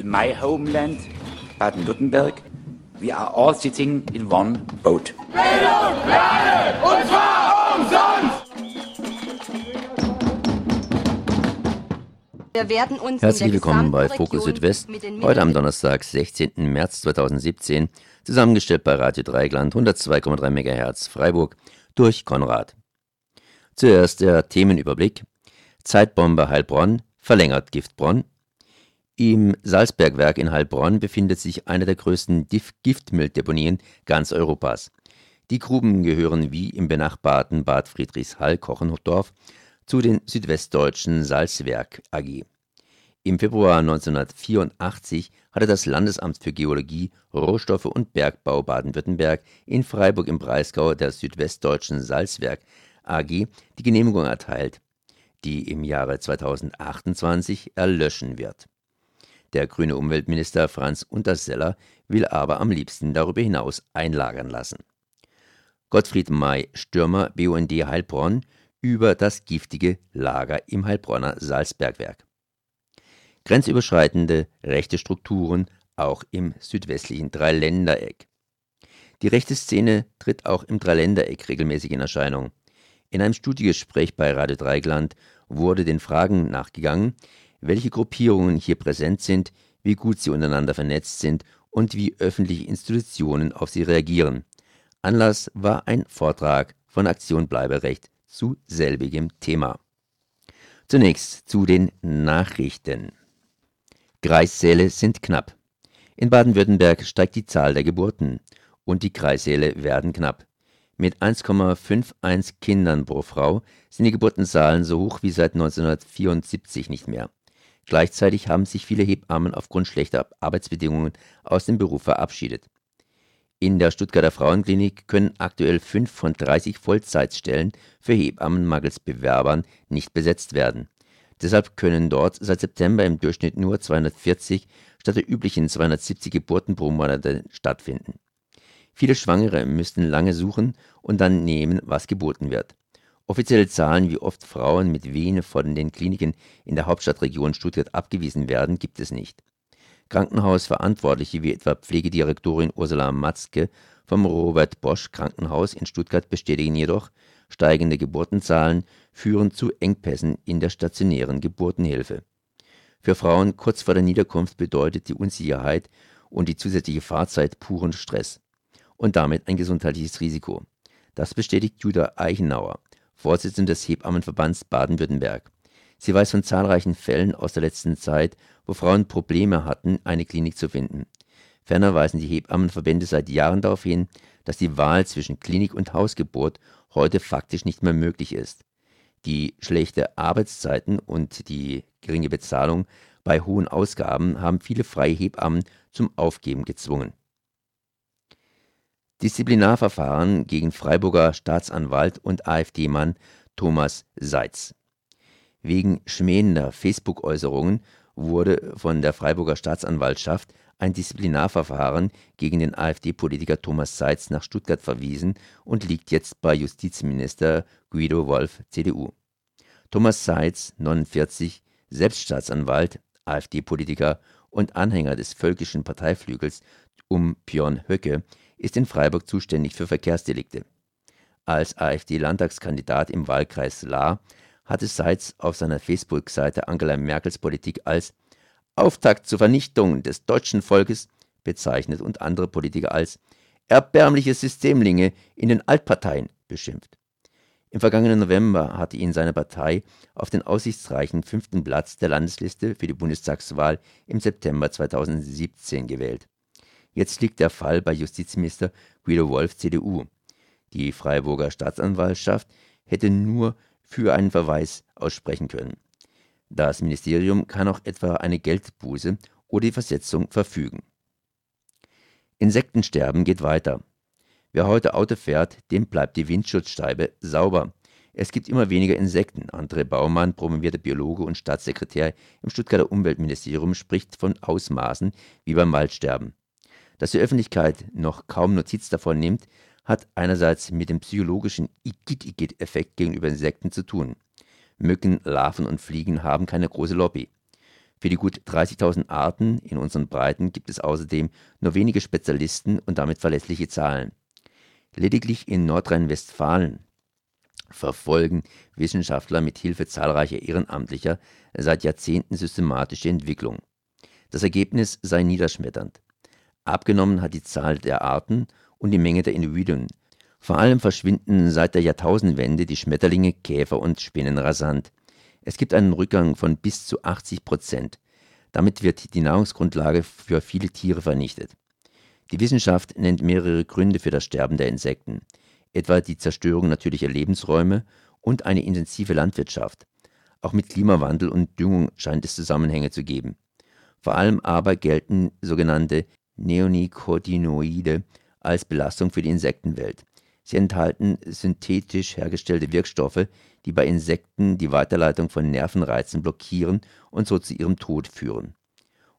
in my homeland, Baden-Württemberg, we are all sitting in one boat. Bildung, Lade, und zwar umsonst! Wir werden uns Herzlich willkommen bei Fokus Südwest, heute am Donnerstag, 16. März 2017, zusammengestellt bei Radio Dreigland 102,3 MHz Freiburg durch Konrad. Zuerst der Themenüberblick. Zeitbombe Heilbronn, verlängert Giftbronn. Im Salzbergwerk in Heilbronn befindet sich eine der größten Giftmülldeponien ganz Europas. Die Gruben gehören wie im benachbarten Bad Friedrichshall-Kochendorf zu den Südwestdeutschen Salzwerk AG. Im Februar 1984 hatte das Landesamt für Geologie, Rohstoffe und Bergbau Baden-Württemberg in Freiburg im Breisgau der Südwestdeutschen Salzwerk AG die Genehmigung erteilt, die im Jahre 2028 erlöschen wird. Der grüne Umweltminister Franz Unterseller will aber am liebsten darüber hinaus einlagern lassen. Gottfried May Stürmer BUND Heilbronn über das giftige Lager im Heilbronner Salzbergwerk. Grenzüberschreitende rechte Strukturen auch im südwestlichen Dreiländereck. Die rechte Szene tritt auch im Dreiländereck regelmäßig in Erscheinung. In einem Studiegespräch bei Radio Dreigland wurde den Fragen nachgegangen, welche Gruppierungen hier präsent sind, wie gut sie untereinander vernetzt sind und wie öffentliche Institutionen auf sie reagieren. Anlass war ein Vortrag von Aktion Bleiberecht zu selbigem Thema. Zunächst zu den Nachrichten. Kreissäle sind knapp. In Baden-Württemberg steigt die Zahl der Geburten und die Kreissäle werden knapp. Mit 1,51 Kindern pro Frau sind die Geburtenzahlen so hoch wie seit 1974 nicht mehr. Gleichzeitig haben sich viele Hebammen aufgrund schlechter Arbeitsbedingungen aus dem Beruf verabschiedet. In der Stuttgarter Frauenklinik können aktuell 5 von 30 Vollzeitstellen für Hebammen Bewerbern nicht besetzt werden. Deshalb können dort seit September im Durchschnitt nur 240 statt der üblichen 270 Geburten pro Monat stattfinden. Viele Schwangere müssten lange suchen und dann nehmen, was geboten wird. Offizielle Zahlen, wie oft Frauen mit Wehen von den Kliniken in der Hauptstadtregion Stuttgart abgewiesen werden, gibt es nicht. Krankenhausverantwortliche wie etwa Pflegedirektorin Ursula Matzke vom Robert Bosch Krankenhaus in Stuttgart bestätigen jedoch, steigende Geburtenzahlen führen zu Engpässen in der stationären Geburtenhilfe. Für Frauen kurz vor der Niederkunft bedeutet die Unsicherheit und die zusätzliche Fahrzeit puren Stress und damit ein gesundheitliches Risiko. Das bestätigt Judah Eichenauer, Vorsitzende des Hebammenverbands Baden-Württemberg. Sie weiß von zahlreichen Fällen aus der letzten Zeit, wo Frauen Probleme hatten, eine Klinik zu finden. Ferner weisen die Hebammenverbände seit Jahren darauf hin, dass die Wahl zwischen Klinik und Hausgeburt heute faktisch nicht mehr möglich ist. Die schlechte Arbeitszeiten und die geringe Bezahlung bei hohen Ausgaben haben viele freie Hebammen zum Aufgeben gezwungen. Disziplinarverfahren gegen Freiburger Staatsanwalt und AfD-Mann Thomas Seitz. Wegen schmähender Facebook-Äußerungen wurde von der Freiburger Staatsanwaltschaft ein Disziplinarverfahren gegen den AfD-Politiker Thomas Seitz nach Stuttgart verwiesen und liegt jetzt bei Justizminister Guido Wolf, CDU. Thomas Seitz, 49, selbst Staatsanwalt, AfD-Politiker und Anhänger des völkischen Parteiflügels um Björn Höcke, ist in Freiburg zuständig für Verkehrsdelikte. Als AfD-Landtagskandidat im Wahlkreis Lahr hatte Seitz auf seiner Facebook-Seite Angela Merkels Politik als Auftakt zur Vernichtung des deutschen Volkes bezeichnet und andere Politiker als erbärmliche Systemlinge in den Altparteien beschimpft. Im vergangenen November hatte ihn seine Partei auf den aussichtsreichen fünften Platz der Landesliste für die Bundestagswahl im September 2017 gewählt. Jetzt liegt der Fall bei Justizminister Guido Wolf, CDU. Die Freiburger Staatsanwaltschaft hätte nur für einen Verweis aussprechen können. Das Ministerium kann auch etwa eine Geldbuße oder die Versetzung verfügen. Insektensterben geht weiter. Wer heute Auto fährt, dem bleibt die Windschutzscheibe sauber. Es gibt immer weniger Insekten. André Baumann, promovierter Biologe und Staatssekretär im Stuttgarter Umweltministerium, spricht von Ausmaßen wie beim Waldsterben. Dass die Öffentlichkeit noch kaum Notiz davon nimmt, hat einerseits mit dem psychologischen Igitt-Igitt-Effekt gegenüber Insekten zu tun. Mücken, Larven und Fliegen haben keine große Lobby. Für die gut 30.000 Arten in unseren Breiten gibt es außerdem nur wenige Spezialisten und damit verlässliche Zahlen. Lediglich in Nordrhein-Westfalen verfolgen Wissenschaftler mit Hilfe zahlreicher Ehrenamtlicher seit Jahrzehnten systematische Entwicklung. Das Ergebnis sei niederschmetternd. Abgenommen hat die Zahl der Arten und die Menge der Individuen. Vor allem verschwinden seit der Jahrtausendwende die Schmetterlinge, Käfer und Spinnen rasant. Es gibt einen Rückgang von bis zu 80 Prozent. Damit wird die Nahrungsgrundlage für viele Tiere vernichtet. Die Wissenschaft nennt mehrere Gründe für das Sterben der Insekten, etwa die Zerstörung natürlicher Lebensräume und eine intensive Landwirtschaft. Auch mit Klimawandel und Düngung scheint es Zusammenhänge zu geben. Vor allem aber gelten sogenannte Neonicotinoide als Belastung für die Insektenwelt. Sie enthalten synthetisch hergestellte Wirkstoffe, die bei Insekten die Weiterleitung von Nervenreizen blockieren und so zu ihrem Tod führen.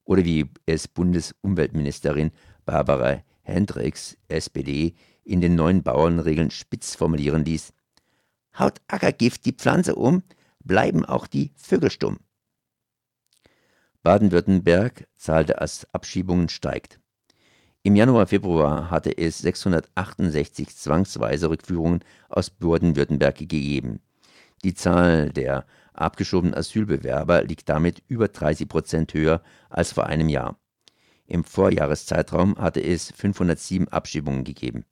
Oder wie es Bundesumweltministerin Barbara Hendricks, SPD, in den neuen Bauernregeln spitz formulieren ließ: Haut Ackergift die Pflanze um, bleiben auch die Vögel stumm. Baden-Württemberg Zahl der Abschiebungen steigt. Im Januar, Februar hatte es 668 zwangsweise Rückführungen aus Baden-Württemberg gegeben. Die Zahl der abgeschobenen Asylbewerber liegt damit über 30 Prozent höher als vor einem Jahr. Im Vorjahreszeitraum hatte es 507 Abschiebungen gegeben.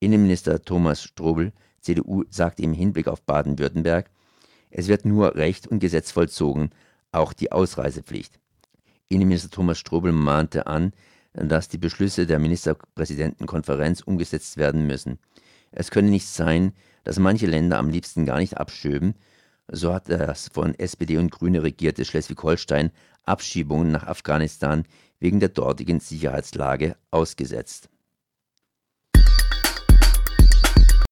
Innenminister Thomas Strobel, CDU, sagte im Hinblick auf Baden-Württemberg, es wird nur Recht und Gesetz vollzogen, auch die Ausreisepflicht. Innenminister Thomas Strobel mahnte an, dass die Beschlüsse der Ministerpräsidentenkonferenz umgesetzt werden müssen. Es könne nicht sein, dass manche Länder am liebsten gar nicht abschöben. So hat das von SPD und Grüne regierte Schleswig-Holstein Abschiebungen nach Afghanistan wegen der dortigen Sicherheitslage ausgesetzt.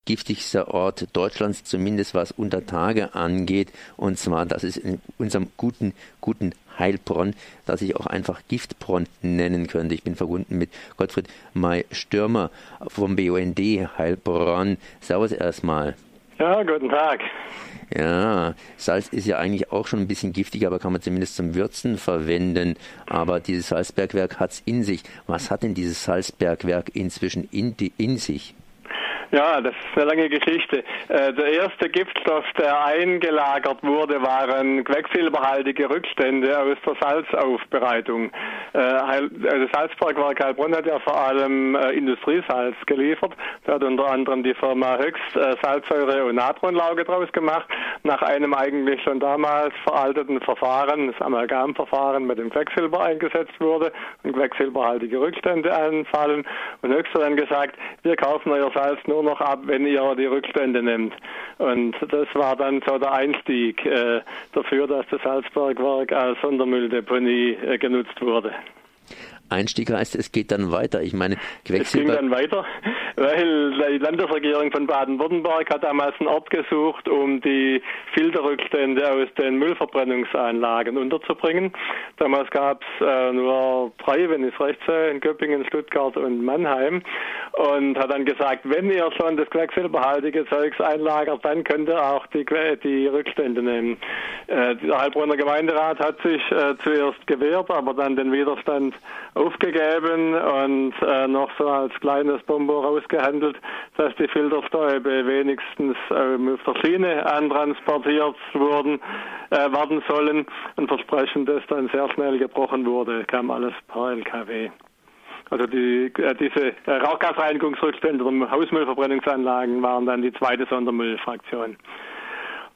Giftigster Ort Deutschlands, zumindest was Untertage angeht. Und zwar, das ist in unserem guten, guten Heilbronn, das ich auch einfach Giftbronn nennen könnte. Ich bin verbunden mit Gottfried May Stürmer vom BUND Heilbronn. Servus erstmal. Ja, guten Tag. Ja, Salz ist ja eigentlich auch schon ein bisschen giftig, aber kann man zumindest zum Würzen verwenden. Aber dieses Salzbergwerk hat es in sich. Was hat denn dieses Salzbergwerk inzwischen in, in sich? Ja, das ist eine lange Geschichte. Äh, der erste Giftstoff, der eingelagert wurde, waren quecksilberhaltige Rückstände aus der Salzaufbereitung. Äh, also Salzbergwerk Heilbronn hat ja vor allem äh, Industriesalz geliefert. Da hat unter anderem die Firma Höchst Salzsäure und Natronlauge draus gemacht, nach einem eigentlich schon damals veralteten Verfahren, das Amalgamverfahren mit dem Quecksilber eingesetzt wurde und quecksilberhaltige Rückstände anfallen. Und Höchst hat dann gesagt, wir kaufen euer Salz nur nur noch ab, wenn ihr die Rückstände nehmt. Und das war dann so der Einstieg äh, dafür, dass das Salzbergwerk als Sondermülldeponie äh, genutzt wurde. Einstieg heißt, es geht dann weiter. Ich meine, Quecksilber. Es ging dann weiter, weil die Landesregierung von Baden-Württemberg hat damals einen Ort gesucht, um die Filterrückstände aus den Müllverbrennungsanlagen unterzubringen. Damals gab es äh, nur drei, wenn ich es recht sehe, in Göppingen, Stuttgart und Mannheim. Und hat dann gesagt, wenn ihr schon das quecksilberhaltige Zeugs einlagert, dann könnt ihr auch die, die Rückstände nehmen. Äh, der Heilbronner Gemeinderat hat sich äh, zuerst gewehrt, aber dann den Widerstand aufgegeben und äh, noch so als kleines Bonbon rausgehandelt, dass die Filterstäube wenigstens ähm, auf der Schiene antransportiert wurden, äh, werden sollen. Ein Versprechen, das dann sehr schnell gebrochen wurde, kam alles per LKW. Also die, äh, diese äh, Rauchgasreinigungsrückstände der Hausmüllverbrennungsanlagen waren dann die zweite Sondermüllfraktion.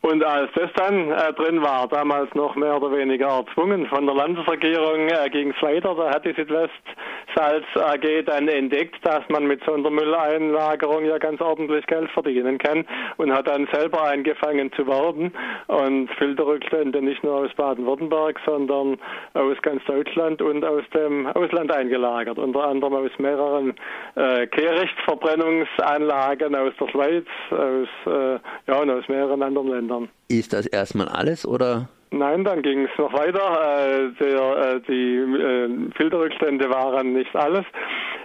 Und als das dann äh, drin war, damals noch mehr oder weniger erzwungen von der Landesregierung, äh, ging es weiter. Da hat die Südwestsalz AG dann entdeckt, dass man mit Sondermülleinlagerung ja ganz ordentlich Geld verdienen kann und hat dann selber angefangen zu werben und Filterrückstände nicht nur aus Baden-Württemberg, sondern aus ganz Deutschland und aus dem Ausland eingelagert. Unter anderem aus mehreren äh, Kehrichtverbrennungsanlagen aus der Schweiz, aus, äh, ja, und aus mehreren anderen Ländern ändern. Ist das erstmal alles oder? Nein, dann ging es noch weiter. Äh, der, äh, die äh, Filterrückstände waren nicht alles.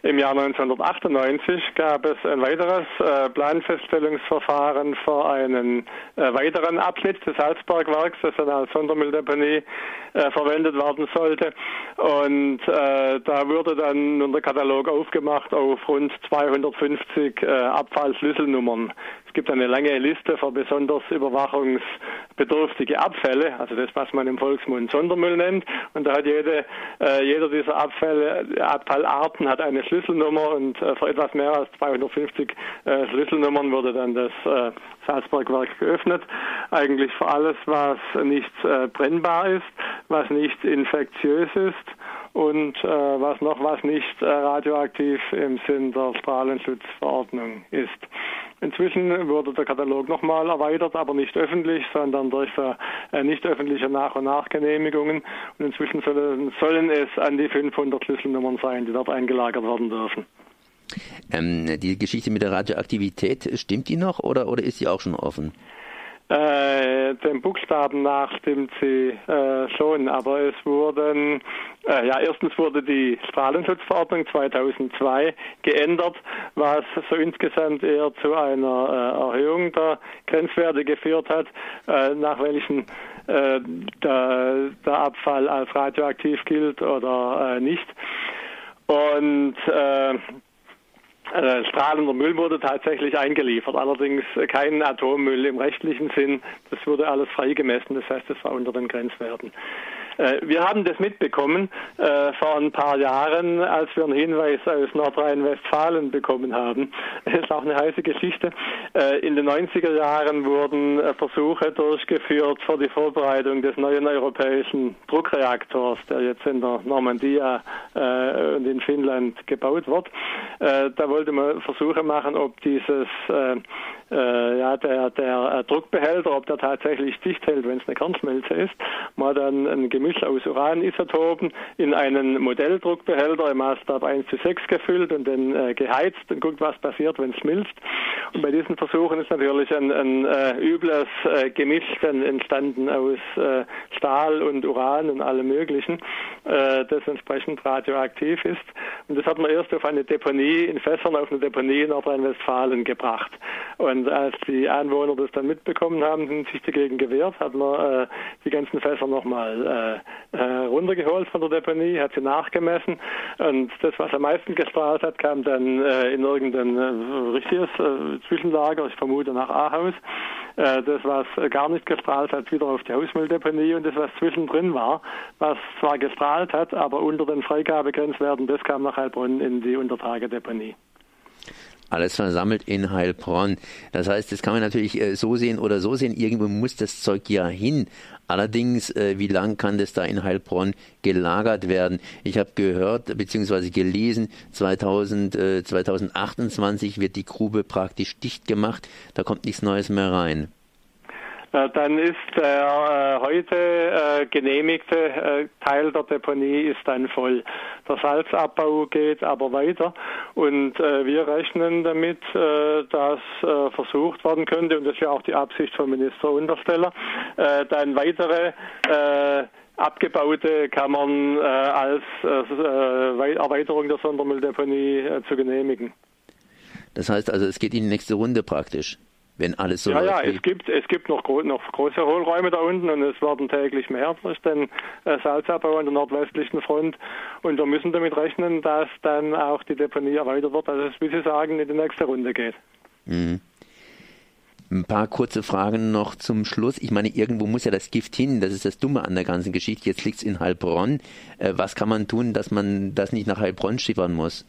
Im Jahr 1998 gab es ein weiteres Planfeststellungsverfahren für einen weiteren Abschnitt des Salzbergwerks, das dann als Sondermülldeponie verwendet werden sollte. Und da wurde dann nun der Katalog aufgemacht auf rund 250 Abfallschlüsselnummern gibt eine lange Liste für besonders überwachungsbedürftige Abfälle, also das, was man im Volksmund Sondermüll nennt. Und da hat jede, äh, jeder dieser Abfälle, Abfallarten hat eine Schlüsselnummer und äh, für etwas mehr als 250 äh, Schlüsselnummern wurde dann das äh, Salzbergwerk geöffnet. Eigentlich für alles, was nicht äh, brennbar ist, was nicht infektiös ist und äh, was noch was nicht äh, radioaktiv im Sinn der Strahlenschutzverordnung ist. Inzwischen wurde der Katalog nochmal erweitert, aber nicht öffentlich, sondern durch äh, nicht öffentliche Nach- und Nachgenehmigungen. Und inzwischen sollen, sollen es an die 500 Schlüsselnummern sein, die dort eingelagert werden dürfen. Ähm, die Geschichte mit der Radioaktivität, stimmt die noch oder, oder ist sie auch schon offen? Äh, den Buchstaben nach stimmt sie äh, schon, aber es wurden, äh, ja, erstens wurde die Strahlenschutzverordnung 2002 geändert, was so insgesamt eher zu einer äh, Erhöhung der Grenzwerte geführt hat, äh, nach welchen äh, der, der, Abfall als radioaktiv gilt oder nicht. Und äh, strahlender Müll wurde tatsächlich eingeliefert, allerdings kein Atommüll im rechtlichen Sinn. Das wurde alles freigemessen, das heißt, es war unter den Grenzwerten. Äh, wir haben das mitbekommen äh, vor ein paar Jahren, als wir einen Hinweis aus Nordrhein-Westfalen bekommen haben. Das ist auch eine heiße Geschichte. Äh, in den 90er Jahren wurden äh, Versuche durchgeführt für die Vorbereitung des neuen europäischen Druckreaktors, der jetzt in der Normandie äh, und in Finnland gebaut wird. Äh, da wollte man Versuche machen, ob dieses ja, der, der Druckbehälter, ob der tatsächlich dicht hält, wenn es eine Kernschmelze ist. Man hat dann ein Gemisch aus Uranisotopen in einen Modelldruckbehälter im Maßstab 1 zu 6 gefüllt und dann äh, geheizt und guckt, was passiert, wenn es schmilzt. Und bei diesen Versuchen ist natürlich ein, ein äh, übles äh, Gemisch dann entstanden aus äh, Stahl und Uran und allem Möglichen, äh, das entsprechend radioaktiv ist. Und das hat man erst auf eine Deponie in Fässern, auf eine Deponie in Nordrhein-Westfalen gebracht. Und und als die Anwohner das dann mitbekommen haben und sich dagegen gewehrt, hat man äh, die ganzen Fässer nochmal äh, runtergeholt von der Deponie, hat sie nachgemessen. Und das, was am meisten gestrahlt hat, kam dann äh, in irgendein äh, richtiges äh, Zwischenlager, ich vermute nach Ahaus. Äh, das, was gar nicht gestrahlt hat, wieder auf die Hausmülldeponie. Und das, was zwischendrin war, was zwar gestrahlt hat, aber unter den Freigabegrenzwerten, das kam nach Heilbronn in die Untertagedeponie alles versammelt in Heilbronn. Das heißt, das kann man natürlich äh, so sehen oder so sehen. Irgendwo muss das Zeug ja hin. Allerdings, äh, wie lang kann das da in Heilbronn gelagert werden? Ich habe gehört bzw. gelesen, 2000, äh, 2028 wird die Grube praktisch dicht gemacht. Da kommt nichts Neues mehr rein. Äh, dann ist der äh, heute äh, genehmigte äh, Teil der Deponie ist dann voll. Der Salzabbau geht aber weiter und äh, wir rechnen damit, äh, dass versucht werden könnte, und das ist ja auch die Absicht von Minister Untersteller, dann weitere abgebaute Kammern als Erweiterung der Sondermülldeponie zu genehmigen. Das heißt also, es geht in die nächste Runde praktisch wenn alles so Ja, ja, es gibt, es gibt noch, noch große Hohlräume da unten und es werden täglich mehr durch den äh, Salzabbau an der nordwestlichen Front. Und wir müssen damit rechnen, dass dann auch die Deponie erweitert wird, dass es, wie Sie sagen, in die nächste Runde geht. Mhm. Ein paar kurze Fragen noch zum Schluss. Ich meine, irgendwo muss ja das Gift hin. Das ist das Dumme an der ganzen Geschichte. Jetzt liegt es in Heilbronn. Äh, was kann man tun, dass man das nicht nach Heilbronn schippern muss?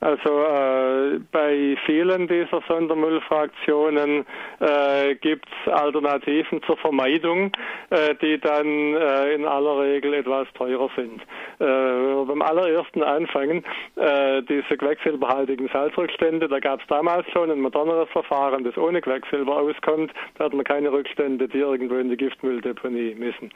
Also äh, bei vielen dieser Sondermüllfraktionen äh, gibt es Alternativen zur Vermeidung, äh, die dann äh, in aller Regel etwas teurer sind. Äh, beim allerersten anfangen, äh, diese quecksilberhaltigen Salzrückstände, da gab es damals schon ein moderneres Verfahren, das ohne Quecksilber auskommt. Da hat man keine Rückstände, die irgendwo in die Giftmülldeponie müssen.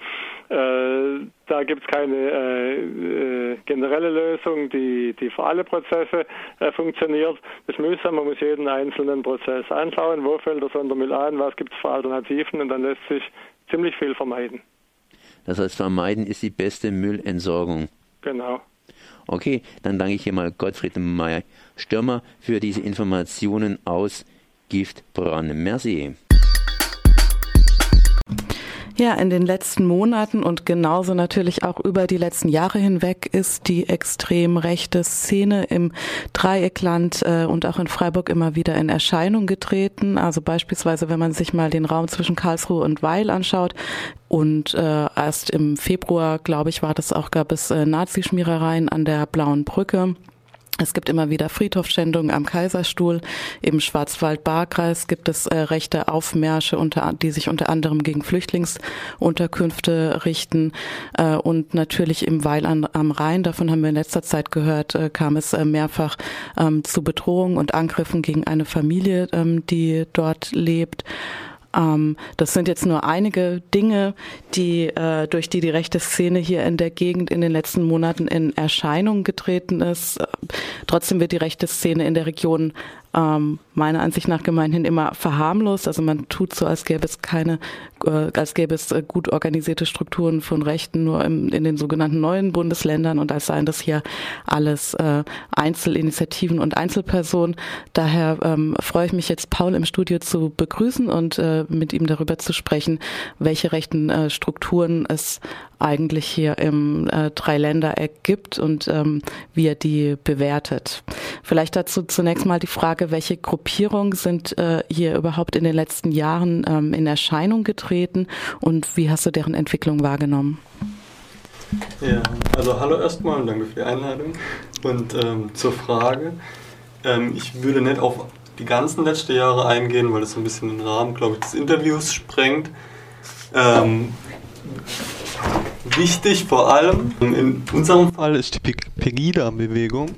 Äh, da gibt es keine äh, äh, generelle Lösung, die, die für alle Prozesse äh, funktioniert. Das ist mühsam, man muss jeden einzelnen Prozess anschauen, wo fällt der Sondermüll an, was gibt es für Alternativen und dann lässt sich ziemlich viel vermeiden. Das heißt, vermeiden ist die beste Müllentsorgung. Genau. Okay, dann danke ich hier mal Gottfried Meyer-Stürmer für diese Informationen aus Giftbronn. Merci. Ja, in den letzten Monaten und genauso natürlich auch über die letzten Jahre hinweg ist die extrem rechte Szene im Dreieckland äh, und auch in Freiburg immer wieder in Erscheinung getreten. Also beispielsweise, wenn man sich mal den Raum zwischen Karlsruhe und Weil anschaut, und äh, erst im Februar, glaube ich, war das auch, gab es äh, Nazischmierereien an der Blauen Brücke. Es gibt immer wieder Friedhofschändungen am Kaiserstuhl. Im Schwarzwald-Baar-Kreis gibt es äh, rechte Aufmärsche, unter, die sich unter anderem gegen Flüchtlingsunterkünfte richten. Äh, und natürlich im Weil an, am Rhein, davon haben wir in letzter Zeit gehört, äh, kam es äh, mehrfach ähm, zu Bedrohungen und Angriffen gegen eine Familie, ähm, die dort lebt. Ähm, das sind jetzt nur einige Dinge, die äh, durch die die rechte Szene hier in der Gegend in den letzten Monaten in Erscheinung getreten ist. Äh, trotzdem wird die rechte Szene in der Region ähm, meiner Ansicht nach gemeinhin immer verharmlost. Also man tut so, als gäbe es keine, äh, als gäbe es äh, gut organisierte Strukturen von Rechten nur im, in den sogenannten neuen Bundesländern und als seien das hier alles äh, Einzelinitiativen und Einzelpersonen. Daher ähm, freue ich mich jetzt, Paul im Studio zu begrüßen und äh, mit ihm darüber zu sprechen, welche rechten äh, Strukturen es eigentlich hier im äh, Dreiländereck gibt und ähm, wie er die bewertet. Vielleicht dazu zunächst mal die Frage, welche Gruppierungen sind äh, hier überhaupt in den letzten Jahren ähm, in Erscheinung getreten und wie hast du deren Entwicklung wahrgenommen? Ja, also hallo erstmal und danke für die Einladung. Und ähm, zur Frage, ähm, ich würde nicht auf die ganzen letzten Jahre eingehen, weil das so ein bisschen den Rahmen, glaube ich, des Interviews sprengt. Ähm, Wichtig vor allem in unserem Fall ist die Pegida-Bewegung.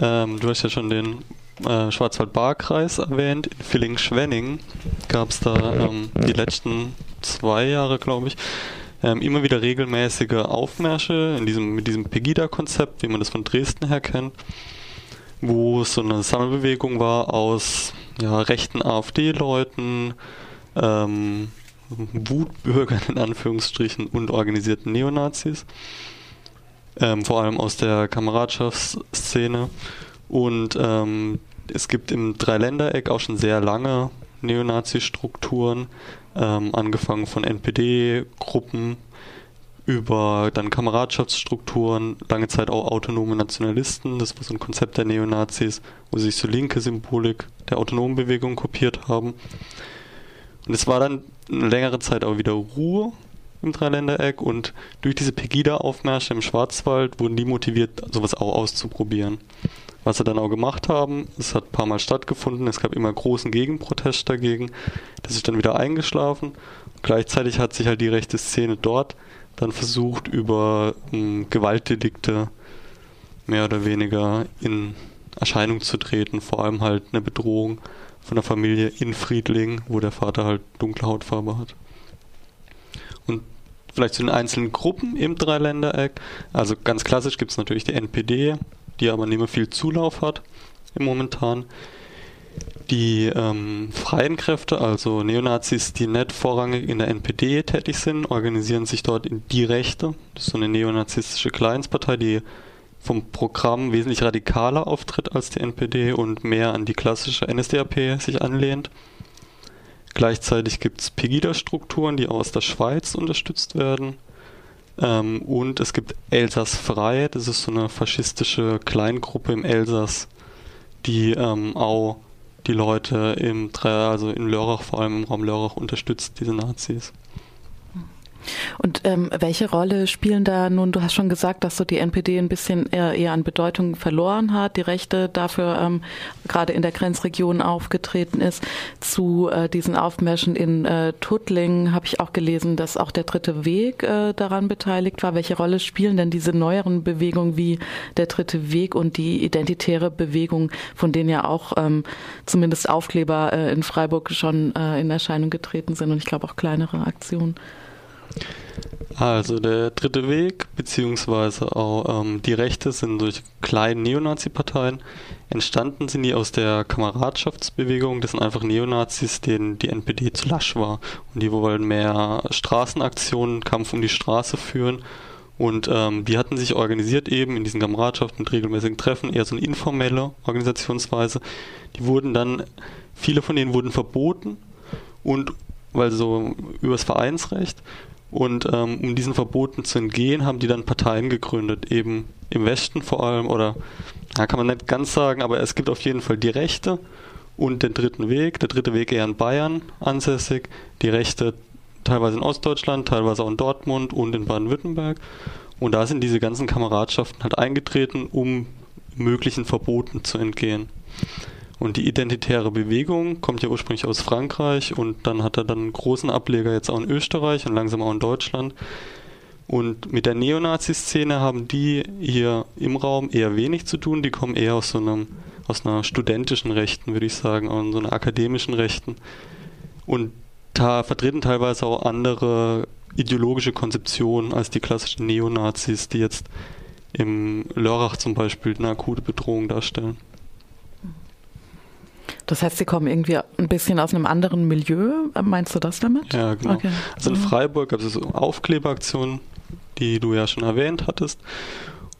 Ähm, du hast ja schon den äh, Schwarzwald-Baar-Kreis erwähnt. In Villingen-Schwenning gab es da ähm, die letzten zwei Jahre, glaube ich, ähm, immer wieder regelmäßige Aufmärsche in diesem, mit diesem Pegida-Konzept, wie man das von Dresden her kennt, wo es so eine Sammelbewegung war aus ja, rechten AfD-Leuten, ähm, Wutbürgern in Anführungsstrichen und organisierten Neonazis. Ähm, vor allem aus der Kameradschaftsszene. Und ähm, es gibt im Dreiländereck auch schon sehr lange Neonazi-Strukturen, ähm, angefangen von NPD-Gruppen über dann Kameradschaftsstrukturen, lange Zeit auch autonome Nationalisten, das war so ein Konzept der Neonazis, wo sie sich so linke Symbolik der autonomen Bewegung kopiert haben. Und es war dann eine längere Zeit auch wieder Ruhe im Dreiländereck und durch diese Pegida-Aufmärsche im Schwarzwald wurden die motiviert, sowas auch auszuprobieren. Was sie dann auch gemacht haben, es hat ein paar Mal stattgefunden, es gab immer großen Gegenprotest dagegen, das ist dann wieder eingeschlafen. gleichzeitig hat sich halt die rechte Szene dort dann versucht, über ähm, Gewaltdelikte mehr oder weniger in Erscheinung zu treten, vor allem halt eine Bedrohung von der Familie in Friedling, wo der Vater halt dunkle Hautfarbe hat. Und vielleicht zu den einzelnen Gruppen im Dreiländereck. Also ganz klassisch gibt es natürlich die NPD, die aber nicht mehr viel Zulauf hat im momentan. Die ähm, freien Kräfte, also Neonazis, die nicht vorrangig in der NPD tätig sind, organisieren sich dort in die Rechte. Das ist so eine neonazistische Kleinstpartei, die vom Programm wesentlich radikaler auftritt als die NPD und mehr an die klassische NSDAP sich anlehnt. Gleichzeitig gibt es Pegida-Strukturen, die aus der Schweiz unterstützt werden. Ähm, und es gibt Elsass Frei, das ist so eine faschistische Kleingruppe im Elsass, die ähm, auch die Leute im, also in Lörrach, vor allem im Raum Lörrach, unterstützt, diese Nazis. Und ähm, welche Rolle spielen da nun, du hast schon gesagt, dass so die NPD ein bisschen eher, eher an Bedeutung verloren hat, die Rechte dafür ähm, gerade in der Grenzregion aufgetreten ist. Zu äh, diesen Aufmärschen in äh, Tuttlingen habe ich auch gelesen, dass auch der dritte Weg äh, daran beteiligt war. Welche Rolle spielen denn diese neueren Bewegungen wie der dritte Weg und die identitäre Bewegung, von denen ja auch ähm, zumindest Aufkleber äh, in Freiburg schon äh, in Erscheinung getreten sind und ich glaube auch kleinere Aktionen? Also der dritte Weg, beziehungsweise auch ähm, die Rechte sind durch kleine Neonazi-Parteien. Entstanden sind die aus der Kameradschaftsbewegung. Das sind einfach Neonazis, denen die NPD zu lasch war. Und die wollen mehr Straßenaktionen, Kampf um die Straße führen. Und ähm, die hatten sich organisiert eben in diesen Kameradschaften mit regelmäßigen Treffen, eher so eine informelle Organisationsweise. Die wurden dann, viele von denen wurden verboten und weil so übers Vereinsrecht und ähm, um diesen Verboten zu entgehen, haben die dann Parteien gegründet, eben im Westen vor allem, oder ja, kann man nicht ganz sagen, aber es gibt auf jeden Fall die Rechte und den dritten Weg. Der dritte Weg eher in Bayern ansässig, die Rechte teilweise in Ostdeutschland, teilweise auch in Dortmund und in Baden-Württemberg. Und da sind diese ganzen Kameradschaften halt eingetreten, um möglichen Verboten zu entgehen. Und die identitäre Bewegung kommt ja ursprünglich aus Frankreich und dann hat er dann einen großen Ableger jetzt auch in Österreich und langsam auch in Deutschland. Und mit der Neonazi-Szene haben die hier im Raum eher wenig zu tun. Die kommen eher aus so einem, aus einer studentischen Rechten, würde ich sagen, aus so einer akademischen Rechten. Und da vertreten teilweise auch andere ideologische Konzeptionen als die klassischen Neonazis, die jetzt im Lörrach zum Beispiel eine akute Bedrohung darstellen. Das heißt, Sie kommen irgendwie ein bisschen aus einem anderen Milieu. Meinst du das damit? Ja, genau. Okay. Also in mhm. Freiburg gab es so Aufkleberaktionen, die du ja schon erwähnt hattest.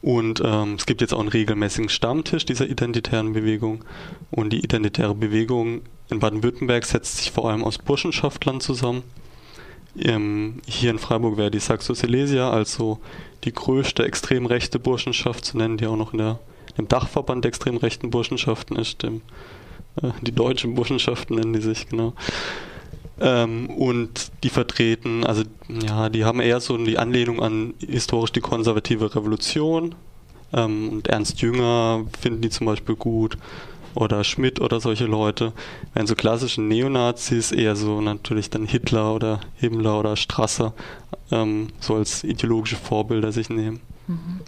Und ähm, es gibt jetzt auch einen regelmäßigen Stammtisch dieser identitären Bewegung. Und die identitäre Bewegung in Baden-Württemberg setzt sich vor allem aus Burschenschaftlern zusammen. Ähm, hier in Freiburg wäre die Saxo Silesia also die größte extrem rechte Burschenschaft zu nennen, die auch noch in der, im Dachverband der extrem rechten Burschenschaften ist, dem die deutschen Burschenschaften nennen die sich, genau. Ähm, und die vertreten, also ja, die haben eher so die Anlehnung an historisch die konservative Revolution. Ähm, und Ernst Jünger finden die zum Beispiel gut. Oder Schmidt oder solche Leute. Während so klassischen Neonazis eher so natürlich dann Hitler oder Himmler oder Strasser ähm, so als ideologische Vorbilder sich nehmen. Mhm.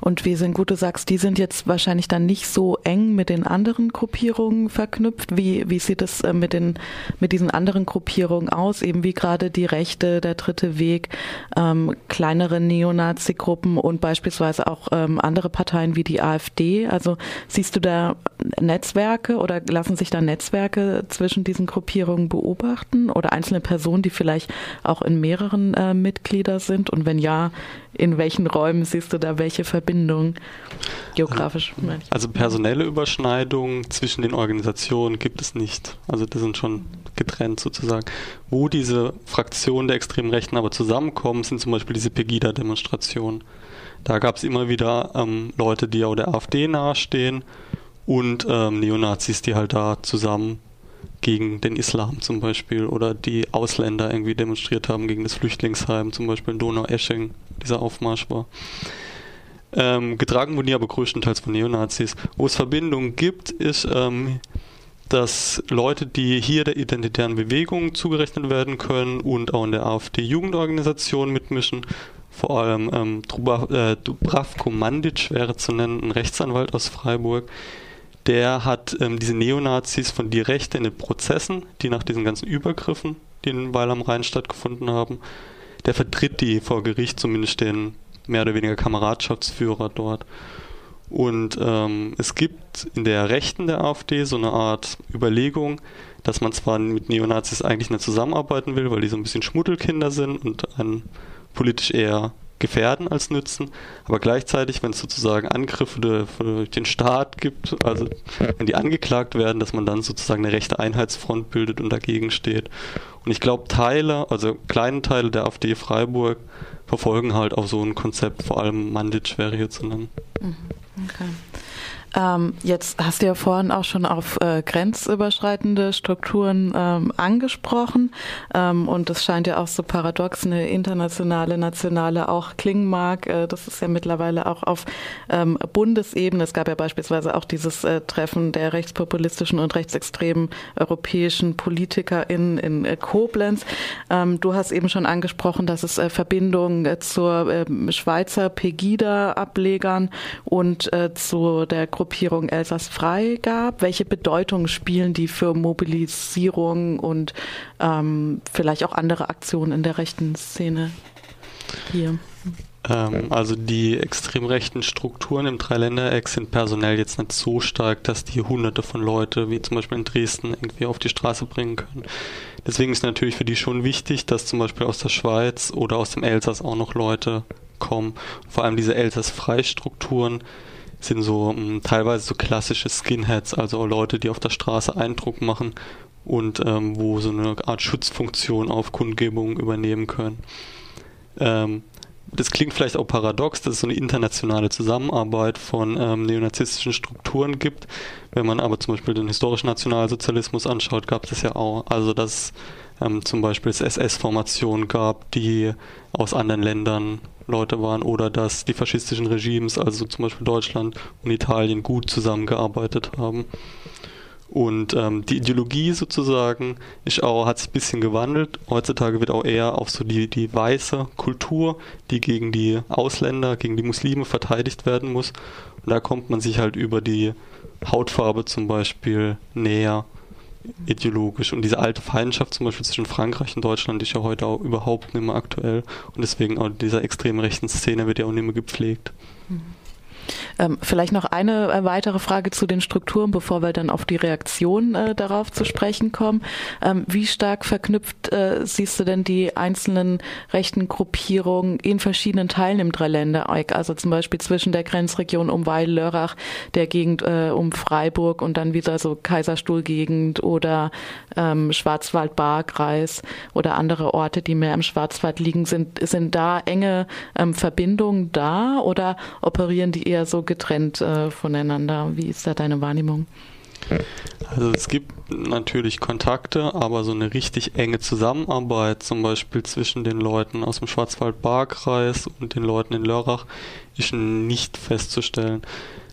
Und wie sind du sagst, die sind jetzt wahrscheinlich dann nicht so eng mit den anderen Gruppierungen verknüpft. Wie, wie sieht es äh, mit, den, mit diesen anderen Gruppierungen aus? Eben wie gerade die Rechte, der dritte Weg, ähm, kleinere Neonazi-Gruppen und beispielsweise auch ähm, andere Parteien wie die AfD. Also siehst du da Netzwerke oder lassen sich da Netzwerke zwischen diesen Gruppierungen beobachten oder einzelne Personen, die vielleicht auch in mehreren äh, Mitglieder sind? Und wenn ja, in welchen Räumen siehst du da welche Verbindungen geografisch? Also personelle Überschneidungen zwischen den Organisationen gibt es nicht. Also die sind schon getrennt sozusagen. Wo diese Fraktionen der extremen Rechten aber zusammenkommen, sind zum Beispiel diese Pegida-Demonstrationen. Da gab es immer wieder ähm, Leute, die auch der AfD nahestehen und ähm, Neonazis, die halt da zusammen gegen den Islam zum Beispiel oder die Ausländer irgendwie demonstriert haben gegen das Flüchtlingsheim, zum Beispiel in Donau-Esching, dieser Aufmarsch war. Ähm, getragen wurden die aber größtenteils von Neonazis. Wo es Verbindungen gibt, ist, ähm, dass Leute, die hier der identitären Bewegung zugerechnet werden können und auch in der AfD-Jugendorganisation mitmischen, vor allem ähm, Dubravko Mandic wäre zu nennen, ein Rechtsanwalt aus Freiburg, der hat ähm, diese Neonazis von die Rechte in den Prozessen, die nach diesen ganzen Übergriffen, die in Weil am Rhein stattgefunden haben, der vertritt die vor Gericht, zumindest den mehr oder weniger Kameradschaftsführer dort. Und ähm, es gibt in der Rechten der AfD so eine Art Überlegung, dass man zwar mit Neonazis eigentlich nicht zusammenarbeiten will, weil die so ein bisschen Schmuddelkinder sind und einen politisch eher gefährden als nützen, aber gleichzeitig, wenn es sozusagen Angriffe durch den Staat gibt, also wenn die angeklagt werden, dass man dann sozusagen eine rechte Einheitsfront bildet und dagegen steht. Und ich glaube, Teile, also kleine Teile der AfD Freiburg verfolgen halt auch so ein Konzept, vor allem Manditsch wäre hier zu nennen. Mhm. Okay. Ähm, jetzt hast du ja vorhin auch schon auf äh, grenzüberschreitende Strukturen ähm, angesprochen ähm, und es scheint ja auch so paradox eine internationale, nationale auch klingen mag. Äh, das ist ja mittlerweile auch auf ähm, Bundesebene. Es gab ja beispielsweise auch dieses äh, Treffen der rechtspopulistischen und rechtsextremen europäischen Politiker in, in äh, Koblenz. Ähm, du hast eben schon angesprochen, dass es äh, Verbindungen äh, zur ähm, Schweizer Pegida-Ablegern und zu der Gruppierung Elsass frei gab. Welche Bedeutung spielen die für Mobilisierung und ähm, vielleicht auch andere Aktionen in der rechten Szene? hier? Ähm, also die extrem rechten Strukturen im Dreiländereck sind personell jetzt nicht so stark, dass die hunderte von Leute, wie zum Beispiel in Dresden, irgendwie auf die Straße bringen können. Deswegen ist natürlich für die schon wichtig, dass zum Beispiel aus der Schweiz oder aus dem Elsass auch noch Leute kommen. Vor allem diese Elsass-Freistrukturen sind so mh, hm, teilweise so klassische Skinheads, also Leute, die auf der Straße Eindruck machen und ähm, wo so eine Art Schutzfunktion auf Kundgebungen übernehmen können. Ähm, das klingt vielleicht auch paradox, dass es so eine internationale Zusammenarbeit von ähm, neonazistischen Strukturen gibt. Wenn man aber zum Beispiel den historischen Nationalsozialismus anschaut, gab es das ja auch. Also dass ähm, zum Beispiel es SS-Formationen gab, die aus anderen Ländern Leute waren oder dass die faschistischen Regimes, also zum Beispiel Deutschland und Italien, gut zusammengearbeitet haben. Und ähm, die Ideologie sozusagen ist auch, hat sich ein bisschen gewandelt. Heutzutage wird auch eher auf so die, die weiße Kultur, die gegen die Ausländer, gegen die Muslime verteidigt werden muss. Und da kommt man sich halt über die Hautfarbe zum Beispiel näher ideologisch. Und diese alte Feindschaft zum Beispiel zwischen Frankreich und Deutschland ist ja heute auch überhaupt nicht mehr aktuell. Und deswegen auch dieser extrem rechten Szene wird ja auch nicht mehr gepflegt. Mhm. Ähm, vielleicht noch eine äh, weitere Frage zu den Strukturen, bevor wir dann auf die Reaktion äh, darauf zu sprechen kommen. Ähm, wie stark verknüpft äh, siehst du denn die einzelnen rechten Gruppierungen in verschiedenen Teilen im Dreiländereck? Also zum Beispiel zwischen der Grenzregion um Weil-Lörrach, der Gegend äh, um Freiburg und dann wieder so Kaiserstuhlgegend oder ähm, Schwarzwald-Baar-Kreis oder andere Orte, die mehr im Schwarzwald liegen. Sind, sind da enge ähm, Verbindungen da oder operieren die eher so getrennt äh, voneinander? Wie ist da deine Wahrnehmung? Also es gibt natürlich Kontakte, aber so eine richtig enge Zusammenarbeit, zum Beispiel zwischen den Leuten aus dem Schwarzwald-Baar-Kreis und den Leuten in Lörrach, ist nicht festzustellen.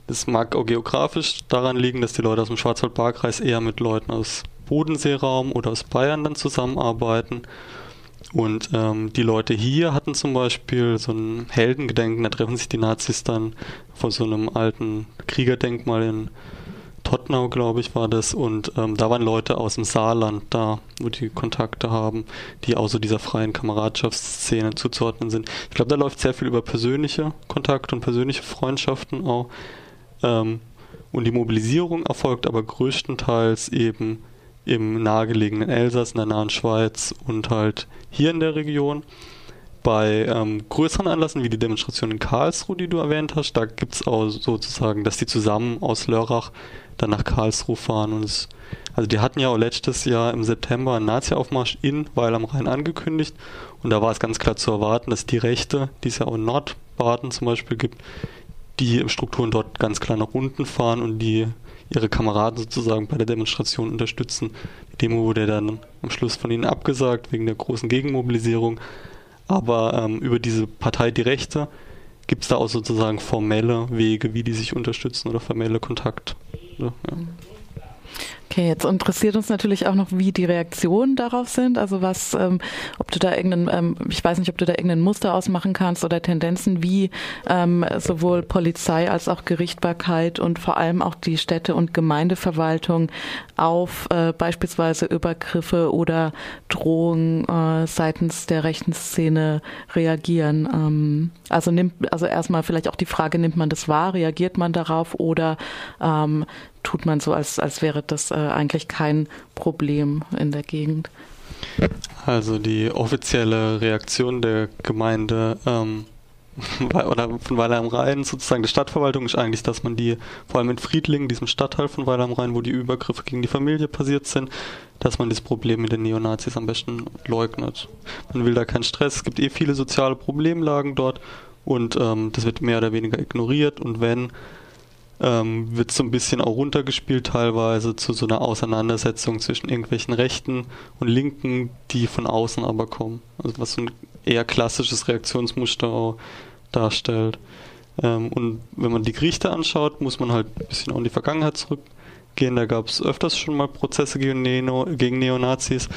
Das mag auch geografisch daran liegen, dass die Leute aus dem Schwarzwald-Baar-Kreis eher mit Leuten aus Bodenseeraum oder aus Bayern dann zusammenarbeiten und ähm, die Leute hier hatten zum Beispiel so ein Heldengedenken, da treffen sich die Nazis dann vor so einem alten Kriegerdenkmal in Tottenau, glaube ich, war das. Und ähm, da waren Leute aus dem Saarland da, wo die Kontakte haben, die auch so dieser freien Kameradschaftsszene zuzuordnen sind. Ich glaube, da läuft sehr viel über persönliche Kontakte und persönliche Freundschaften auch. Ähm, und die Mobilisierung erfolgt aber größtenteils eben im nahegelegenen Elsass, in der nahen Schweiz und halt hier in der Region. Bei ähm, größeren Anlässen wie die Demonstration in Karlsruhe, die du erwähnt hast, da gibt es auch sozusagen, dass die zusammen aus Lörrach dann nach Karlsruhe fahren. Und es, also die hatten ja auch letztes Jahr im September einen Nazi-Aufmarsch in Weil am Rhein angekündigt. Und da war es ganz klar zu erwarten, dass die Rechte, die es ja auch in Nordbaden zum Beispiel gibt, die Strukturen dort ganz klar nach unten fahren und die ihre Kameraden sozusagen bei der Demonstration unterstützen. Die Demo wurde dann am Schluss von ihnen abgesagt wegen der großen Gegenmobilisierung. Aber ähm, über diese Partei Die Rechte gibt es da auch sozusagen formelle Wege, wie die sich unterstützen oder formelle Kontakt. Ja. Okay, jetzt interessiert uns natürlich auch noch, wie die Reaktionen darauf sind. Also was, ähm, ob du da irgendeinen, ähm, ich weiß nicht, ob du da irgendein Muster ausmachen kannst oder Tendenzen, wie ähm, sowohl Polizei als auch Gerichtbarkeit und vor allem auch die Städte- und Gemeindeverwaltung auf äh, beispielsweise Übergriffe oder Drohungen äh, seitens der rechten Szene reagieren. Ähm, also nimmt, also erstmal vielleicht auch die Frage, nimmt man das wahr, reagiert man darauf oder ähm, tut man so, als, als wäre das äh, eigentlich kein Problem in der Gegend. Also die offizielle Reaktion der Gemeinde ähm, oder von Weiler am Rhein, sozusagen der Stadtverwaltung, ist eigentlich, dass man die, vor allem in Friedlingen, diesem Stadtteil von Weiler am Rhein, wo die Übergriffe gegen die Familie passiert sind, dass man das Problem mit den Neonazis am besten leugnet. Man will da keinen Stress, es gibt eh viele soziale Problemlagen dort und ähm, das wird mehr oder weniger ignoriert und wenn ähm, wird so ein bisschen auch runtergespielt teilweise zu so einer Auseinandersetzung zwischen irgendwelchen Rechten und Linken, die von außen aber kommen. Also was so ein eher klassisches Reaktionsmuster auch darstellt. Ähm, und wenn man die Gerichte anschaut, muss man halt ein bisschen auch in die Vergangenheit zurückgehen. Da gab es öfters schon mal Prozesse gegen, Neo, gegen Neonazis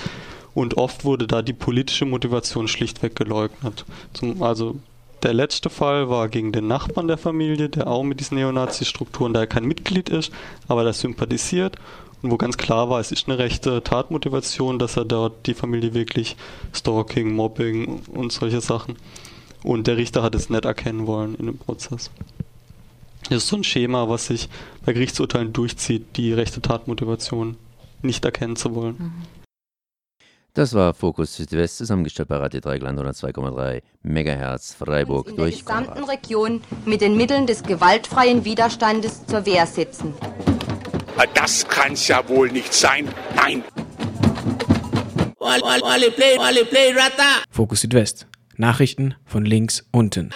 und oft wurde da die politische Motivation schlichtweg geleugnet. Zum, also der letzte Fall war gegen den Nachbarn der Familie, der auch mit diesen Neonazi-Strukturen, da er kein Mitglied ist, aber der sympathisiert und wo ganz klar war, es ist eine rechte Tatmotivation, dass er dort die Familie wirklich Stalking, Mobbing und solche Sachen und der Richter hat es nicht erkennen wollen in dem Prozess. Das ist so ein Schema, was sich bei Gerichtsurteilen durchzieht, die rechte Tatmotivation nicht erkennen zu wollen. Mhm. Das war Fokus Südwest, zusammengestellt bei Radio Dreigland 102,3 Megahertz Freiburg in durch der gesamten Konrad. Region mit den Mitteln des gewaltfreien Widerstandes zur Wehr setzen. Das kann's ja wohl nicht sein. Nein. Fokus Südwest. Nachrichten von links unten.